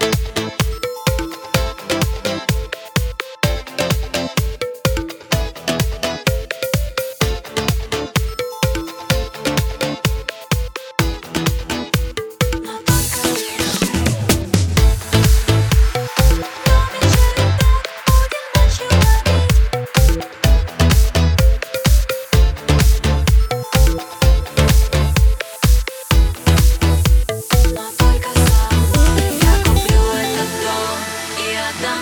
you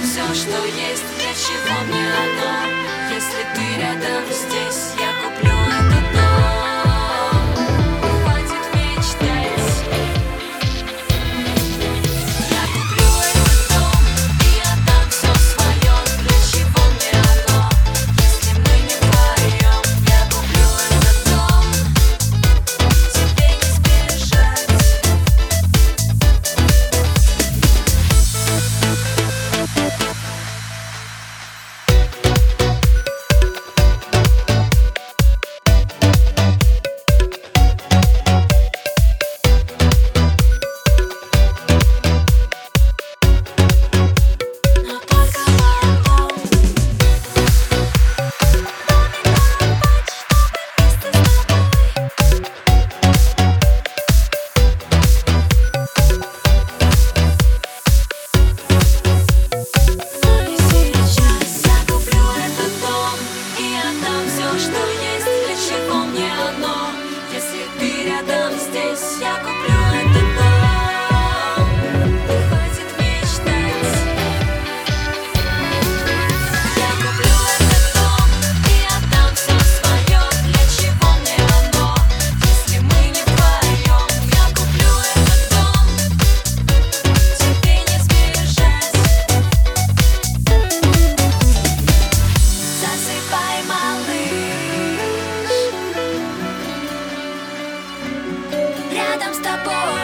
все, что есть, для чего мне оно, если ты рядом что есть, для boy.